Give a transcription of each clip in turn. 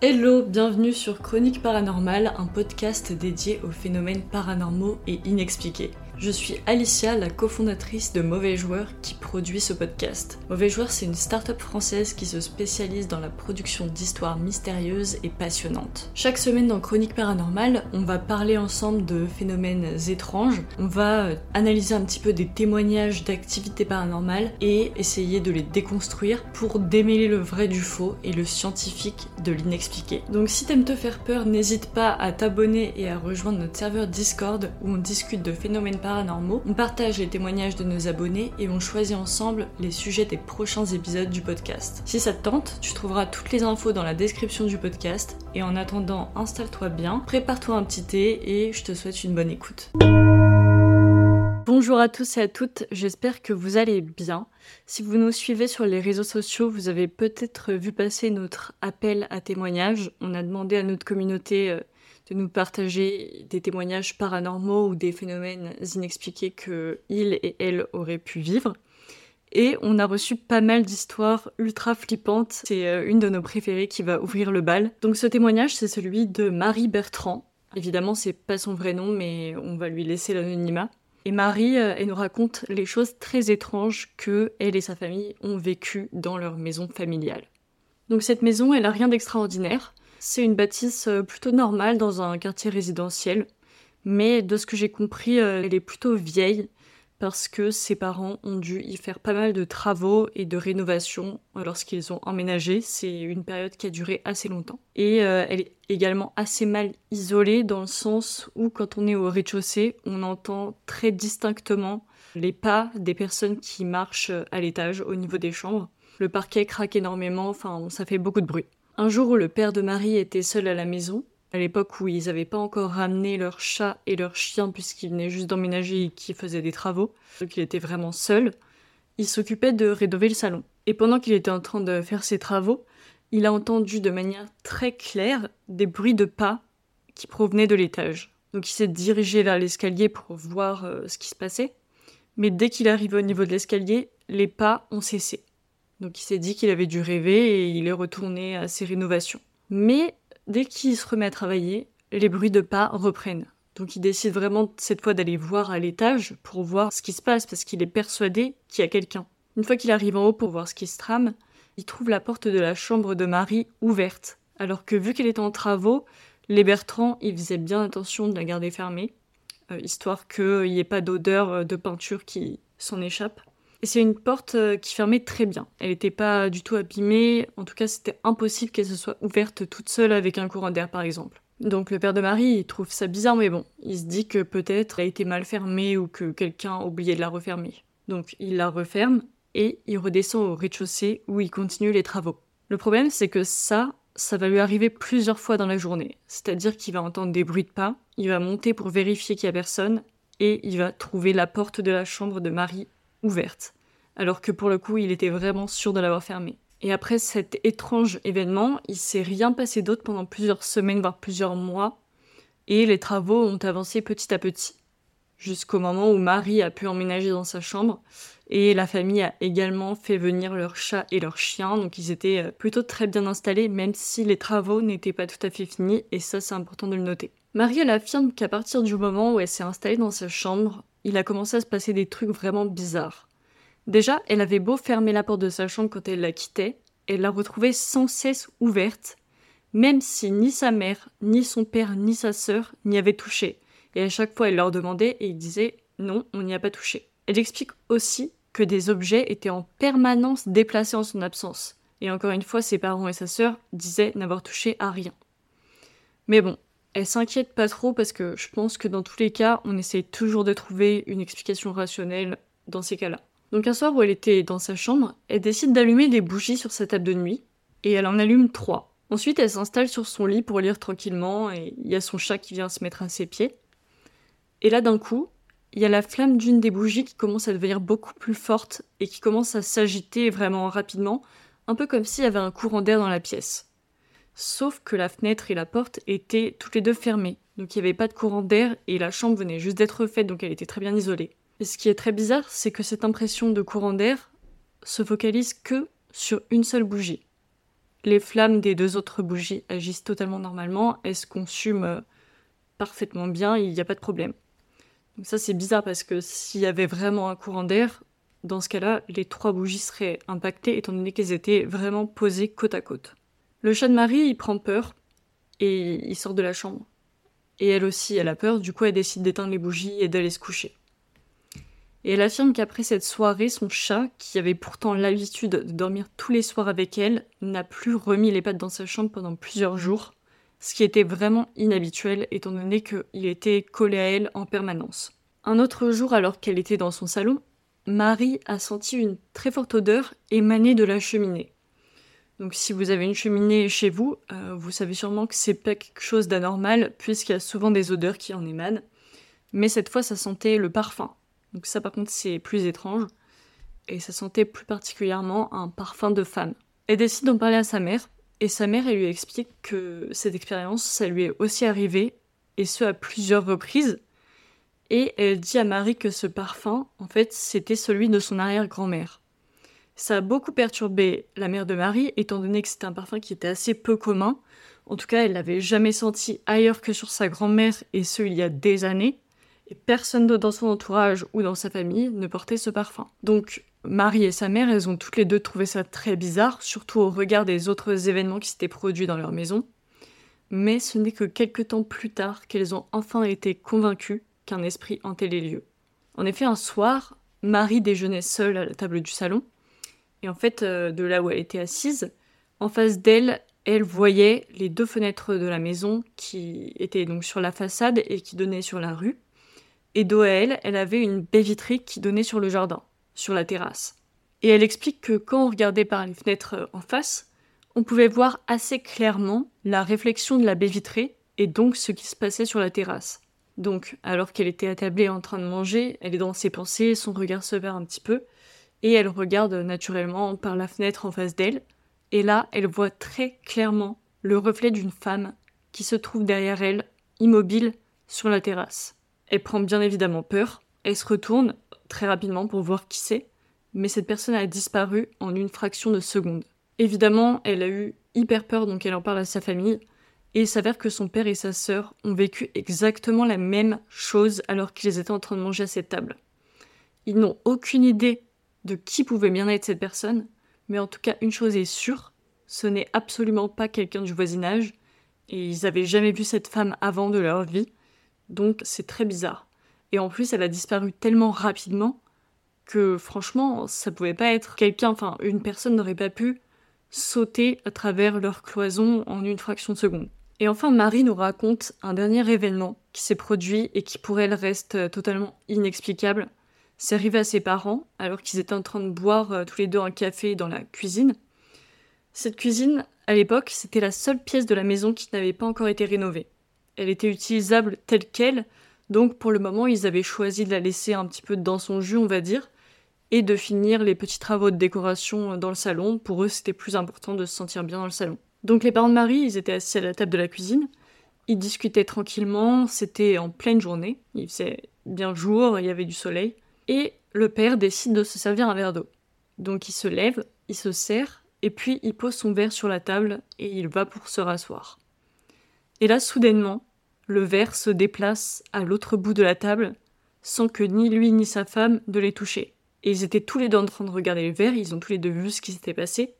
Hello, bienvenue sur Chronique Paranormale, un podcast dédié aux phénomènes paranormaux et inexpliqués. Je suis Alicia, la cofondatrice de Mauvais Joueurs qui produit ce podcast. Mauvais Joueurs, c'est une start-up française qui se spécialise dans la production d'histoires mystérieuses et passionnantes. Chaque semaine dans Chronique Paranormale, on va parler ensemble de phénomènes étranges, on va euh, analyser un petit peu des témoignages d'activités paranormales et essayer de les déconstruire pour démêler le vrai du faux et le scientifique de l'inexpliqué. Donc si t'aimes te faire peur, n'hésite pas à t'abonner et à rejoindre notre serveur Discord où on discute de phénomènes paranormaux on partage les témoignages de nos abonnés et on choisit ensemble les sujets des prochains épisodes du podcast. Si ça te tente, tu trouveras toutes les infos dans la description du podcast et en attendant, installe-toi bien, prépare-toi un petit thé et je te souhaite une bonne écoute. Bonjour à tous et à toutes, j'espère que vous allez bien. Si vous nous suivez sur les réseaux sociaux, vous avez peut-être vu passer notre appel à témoignages. On a demandé à notre communauté euh, de nous partager des témoignages paranormaux ou des phénomènes inexpliqués que et elle auraient pu vivre. Et on a reçu pas mal d'histoires ultra flippantes. C'est euh, une de nos préférées qui va ouvrir le bal. Donc ce témoignage, c'est celui de Marie Bertrand. Évidemment, c'est pas son vrai nom, mais on va lui laisser l'anonymat. Et Marie, euh, elle nous raconte les choses très étranges que elle et sa famille ont vécues dans leur maison familiale. Donc cette maison, elle a rien d'extraordinaire. C'est une bâtisse euh, plutôt normale dans un quartier résidentiel, mais de ce que j'ai compris, euh, elle est plutôt vieille parce que ses parents ont dû y faire pas mal de travaux et de rénovations lorsqu'ils ont emménagé. C'est une période qui a duré assez longtemps. Et euh, elle est également assez mal isolée dans le sens où quand on est au rez-de-chaussée, on entend très distinctement les pas des personnes qui marchent à l'étage au niveau des chambres. Le parquet craque énormément, enfin ça fait beaucoup de bruit. Un jour où le père de Marie était seul à la maison, à l'époque où ils n'avaient pas encore ramené leur chat et leur chien puisqu'ils venaient juste d'emménager et qu'ils faisaient des travaux, donc il était vraiment seul, il s'occupait de rénover le salon. Et pendant qu'il était en train de faire ses travaux, il a entendu de manière très claire des bruits de pas qui provenaient de l'étage. Donc il s'est dirigé vers l'escalier pour voir euh, ce qui se passait. Mais dès qu'il arrive au niveau de l'escalier, les pas ont cessé. Donc il s'est dit qu'il avait dû rêver et il est retourné à ses rénovations. Mais dès qu'il se remet à travailler, les bruits de pas reprennent. Donc il décide vraiment cette fois d'aller voir à l'étage pour voir ce qui se passe parce qu'il est persuadé qu'il y a quelqu'un. Une fois qu'il arrive en haut pour voir ce qui se trame, il trouve la porte de la chambre de Marie ouverte. Alors que vu qu'elle était en travaux, les Bertrand, ils faisaient bien attention de la garder fermée, euh, histoire qu'il n'y ait pas d'odeur de peinture qui s'en échappe. Et c'est une porte euh, qui fermait très bien. Elle n'était pas du tout abîmée, en tout cas c'était impossible qu'elle se soit ouverte toute seule avec un courant d'air par exemple. Donc le père de Marie, il trouve ça bizarre, mais bon, il se dit que peut-être elle a été mal fermée ou que quelqu'un a oublié de la refermer. Donc il la referme et il redescend au rez-de-chaussée où il continue les travaux. Le problème, c'est que ça, ça va lui arriver plusieurs fois dans la journée. C'est-à-dire qu'il va entendre des bruits de pas, il va monter pour vérifier qu'il n'y a personne, et il va trouver la porte de la chambre de Marie ouverte, alors que pour le coup il était vraiment sûr de l'avoir fermée. Et après cet étrange événement, il s'est rien passé d'autre pendant plusieurs semaines, voire plusieurs mois, et les travaux ont avancé petit à petit, jusqu'au moment où Marie a pu emménager dans sa chambre, et la famille a également fait venir leur chat et leur chien, donc ils étaient euh, plutôt très bien installés, même si les travaux n'étaient pas tout à fait finis, et ça c'est important de le noter. Marie elle affirme qu'à partir du moment où elle s'est installée dans sa chambre, il a commencé à se passer des trucs vraiment bizarres. Déjà, elle avait beau fermer la porte de sa chambre quand elle la quittait, elle la retrouvait sans cesse ouverte, même si ni sa mère, ni son père, ni sa sœur n'y avaient touché. Et à chaque fois, elle leur demandait et ils disaient non, on n'y a pas touché. Elle explique aussi que des objets étaient en permanence déplacés en son absence. Et encore une fois, ses parents et sa sœur disaient n'avoir touché à rien. Mais bon, elle s'inquiète pas trop parce que je pense que dans tous les cas, on essaye toujours de trouver une explication rationnelle dans ces cas-là. Donc un soir où elle était dans sa chambre, elle décide d'allumer des bougies sur sa table de nuit, et elle en allume trois. Ensuite, elle s'installe sur son lit pour lire tranquillement, et il y a son chat qui vient se mettre à ses pieds. Et là, d'un coup, il y a la flamme d'une des bougies qui commence à devenir beaucoup plus forte et qui commence à s'agiter vraiment rapidement, un peu comme s'il y avait un courant d'air dans la pièce sauf que la fenêtre et la porte étaient toutes les deux fermées. Donc il n'y avait pas de courant d'air et la chambre venait juste d'être faite, donc elle était très bien isolée. Et ce qui est très bizarre, c'est que cette impression de courant d'air se focalise que sur une seule bougie. les flammes des deux autres bougies agissent totalement normalement, elles se consument euh, parfaitement bien, il n'y a pas de problème. Donc ça c'est bizarre parce que s'il y avait vraiment un courant d'air, dans ce cas-là, les trois bougies seraient impactées étant donné qu'elles étaient vraiment posées côte à côte. Le chat de Marie, il prend peur et il sort de la chambre. Et elle aussi, elle a peur, du coup elle décide d'éteindre les bougies et d'aller se coucher. Et elle affirme qu'après cette soirée, son chat, qui avait pourtant l'habitude de dormir tous les soirs avec elle, n'a plus remis les pattes dans sa chambre pendant plusieurs jours, ce qui était vraiment inhabituel étant donné qu'il était collé à elle en permanence. Un autre jour, alors qu'elle était dans son salon, Marie a senti une très forte odeur émaner de la cheminée. Donc si vous avez une cheminée chez vous, euh, vous savez sûrement que c'est pas quelque chose d'anormal puisqu'il y a souvent des odeurs qui en émanent. Mais cette fois, ça sentait le parfum. Donc ça par contre c'est plus étrange. Et ça sentait plus particulièrement un parfum de femme. Elle décide d'en parler à sa mère, et sa mère elle lui explique que cette expérience, ça lui est aussi arrivé, et ce à plusieurs reprises. Et elle dit à Marie que ce parfum, en fait, c'était celui de son arrière-grand-mère. Ça a beaucoup perturbé la mère de Marie, étant donné que c'était un parfum qui était assez peu commun. En tout cas, elle l'avait jamais senti ailleurs que sur sa grand-mère, et ce il y a des années et personne d'autre dans son entourage ou dans sa famille ne portait ce parfum. Donc Marie et sa mère, elles ont toutes les deux trouvé ça très bizarre, surtout au regard des autres événements qui s'étaient produits dans leur maison. Mais ce n'est que quelques temps plus tard qu'elles ont enfin été convaincues qu'un esprit hantait les lieux. En effet, un soir, Marie déjeunait seule à la table du salon, et en fait, euh, de là où elle était assise, en face d'elle, elle voyait les deux fenêtres de la maison qui étaient donc sur la façade et qui donnaient sur la rue. Et dos elle, elle avait une baie vitrée qui donnait sur le jardin, sur la terrasse. Et elle explique que quand on regardait par les fenêtres euh, en face, on pouvait voir assez clairement la réflexion de la baie vitrée et donc ce qui se passait sur la terrasse. Donc, alors qu'elle était attablée en train de manger, elle est dans ses pensées, son regard se perd un petit peu, et elle regarde naturellement par la fenêtre en face d'elle, et là, elle voit très clairement le reflet d'une femme qui se trouve derrière elle, immobile, sur la terrasse. Elle prend bien évidemment peur, elle se retourne très rapidement pour voir qui c'est, mais cette personne a disparu en une fraction de seconde. Évidemment, elle a eu hyper peur, donc elle en parle à sa famille, et il s'avère que son père et sa sœur ont vécu exactement la même chose alors qu'ils étaient en train de manger à cette table. Ils n'ont aucune idée de qui pouvait bien être cette personne, mais en tout cas, une chose est sûre, ce n'est absolument pas quelqu'un du voisinage, et ils n'avaient jamais vu cette femme avant de leur vie, donc c'est très bizarre. Et en plus, elle a disparu tellement rapidement que franchement, ça pouvait pas être quelqu'un, enfin, une personne n'aurait pas pu sauter à travers leur cloison en une fraction de seconde. Et enfin, Marie nous raconte un dernier événement qui s'est produit et qui pour elle reste totalement inexplicable. C'est arrivé à ses parents alors qu'ils étaient en train de boire euh, tous les deux un café dans la cuisine. Cette cuisine, à l'époque, c'était la seule pièce de la maison qui n'avait pas encore été rénovée elle était utilisable telle qu'elle, donc pour le moment ils avaient choisi de la laisser un petit peu dans son jus, on va dire, et de finir les petits travaux de décoration dans le salon. Pour eux, c'était plus important de se sentir bien dans le salon. Donc les parents de Marie, ils étaient assis à la table de la cuisine, ils discutaient tranquillement, c'était en pleine journée, il faisait bien jour, il y avait du soleil, et le père décide de se servir un verre d'eau. Donc il se lève, il se sert, et puis il pose son verre sur la table et il va pour se rasseoir. Et là, soudainement, le verre se déplace à l'autre bout de la table, sans que ni lui ni sa femme ne les touchaient. Et ils étaient tous les deux en train de regarder le verre, ils ont tous les deux vu ce qui s'était passé,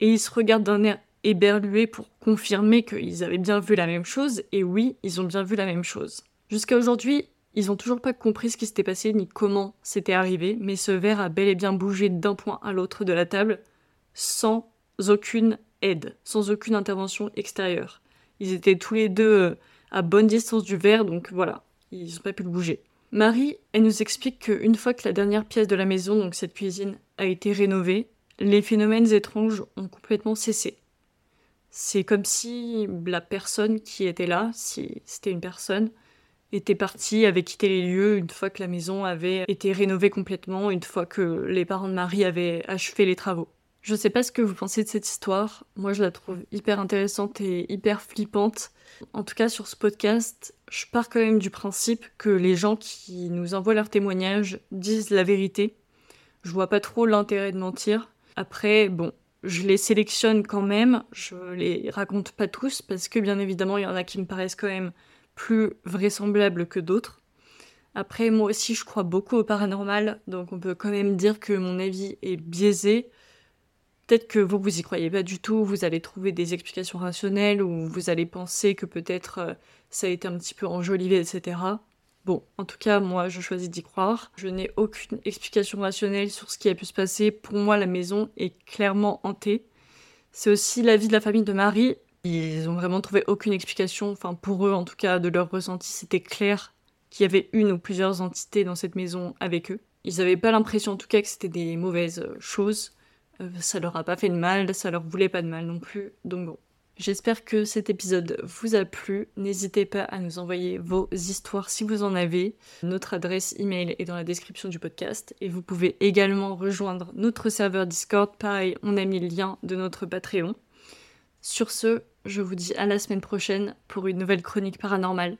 et ils se regardent d'un air éberlué pour confirmer qu'ils avaient bien vu la même chose, et oui, ils ont bien vu la même chose. Jusqu'à aujourd'hui, ils n'ont toujours pas compris ce qui s'était passé ni comment c'était arrivé, mais ce verre a bel et bien bougé d'un point à l'autre de la table, sans aucune aide, sans aucune intervention extérieure. Ils étaient tous les deux euh, à bonne distance du verre, donc voilà, ils n'ont pas pu le bouger. Marie, elle nous explique qu'une fois que la dernière pièce de la maison, donc cette cuisine, a été rénovée, les phénomènes étranges ont complètement cessé. C'est comme si la personne qui était là, si c'était une personne, était partie, avait quitté les lieux une fois que la maison avait été rénovée complètement, une fois que les parents de Marie avaient achevé les travaux. Je sais pas ce que vous pensez de cette histoire. Moi, je la trouve hyper intéressante et hyper flippante. En tout cas, sur ce podcast, je pars quand même du principe que les gens qui nous envoient leurs témoignages disent la vérité. Je vois pas trop l'intérêt de mentir. Après, bon, je les sélectionne quand même, je les raconte pas tous parce que bien évidemment il y en a qui me paraissent quand même plus vraisemblables que d'autres. Après, moi aussi, je crois beaucoup au paranormal, donc on peut quand même dire que mon avis est biaisé. Peut-être que vous, vous y croyez pas du tout, vous allez trouver des explications rationnelles, ou vous allez penser que peut-être euh, ça a été un petit peu enjolivé, etc. Bon, en tout cas, moi, je choisis d'y croire. Je n'ai aucune explication rationnelle sur ce qui a pu se passer. Pour moi, la maison est clairement hantée. C'est aussi l'avis de la famille de Marie. Ils ont vraiment trouvé aucune explication, enfin pour eux en tout cas, de leur ressenti, c'était clair qu'il y avait une ou plusieurs entités dans cette maison avec eux. Ils n'avaient pas l'impression en tout cas que c'était des mauvaises euh, choses. Euh, ça leur a pas fait de mal, ça leur voulait pas de mal non plus. Donc bon. J'espère que cet épisode vous a plu. N'hésitez pas à nous envoyer vos histoires si vous en avez. Notre adresse email est dans la description du podcast et vous pouvez également rejoindre notre serveur Discord. Pareil, on a mis le lien de notre Patreon. Sur ce, je vous dis à la semaine prochaine pour une nouvelle chronique paranormale.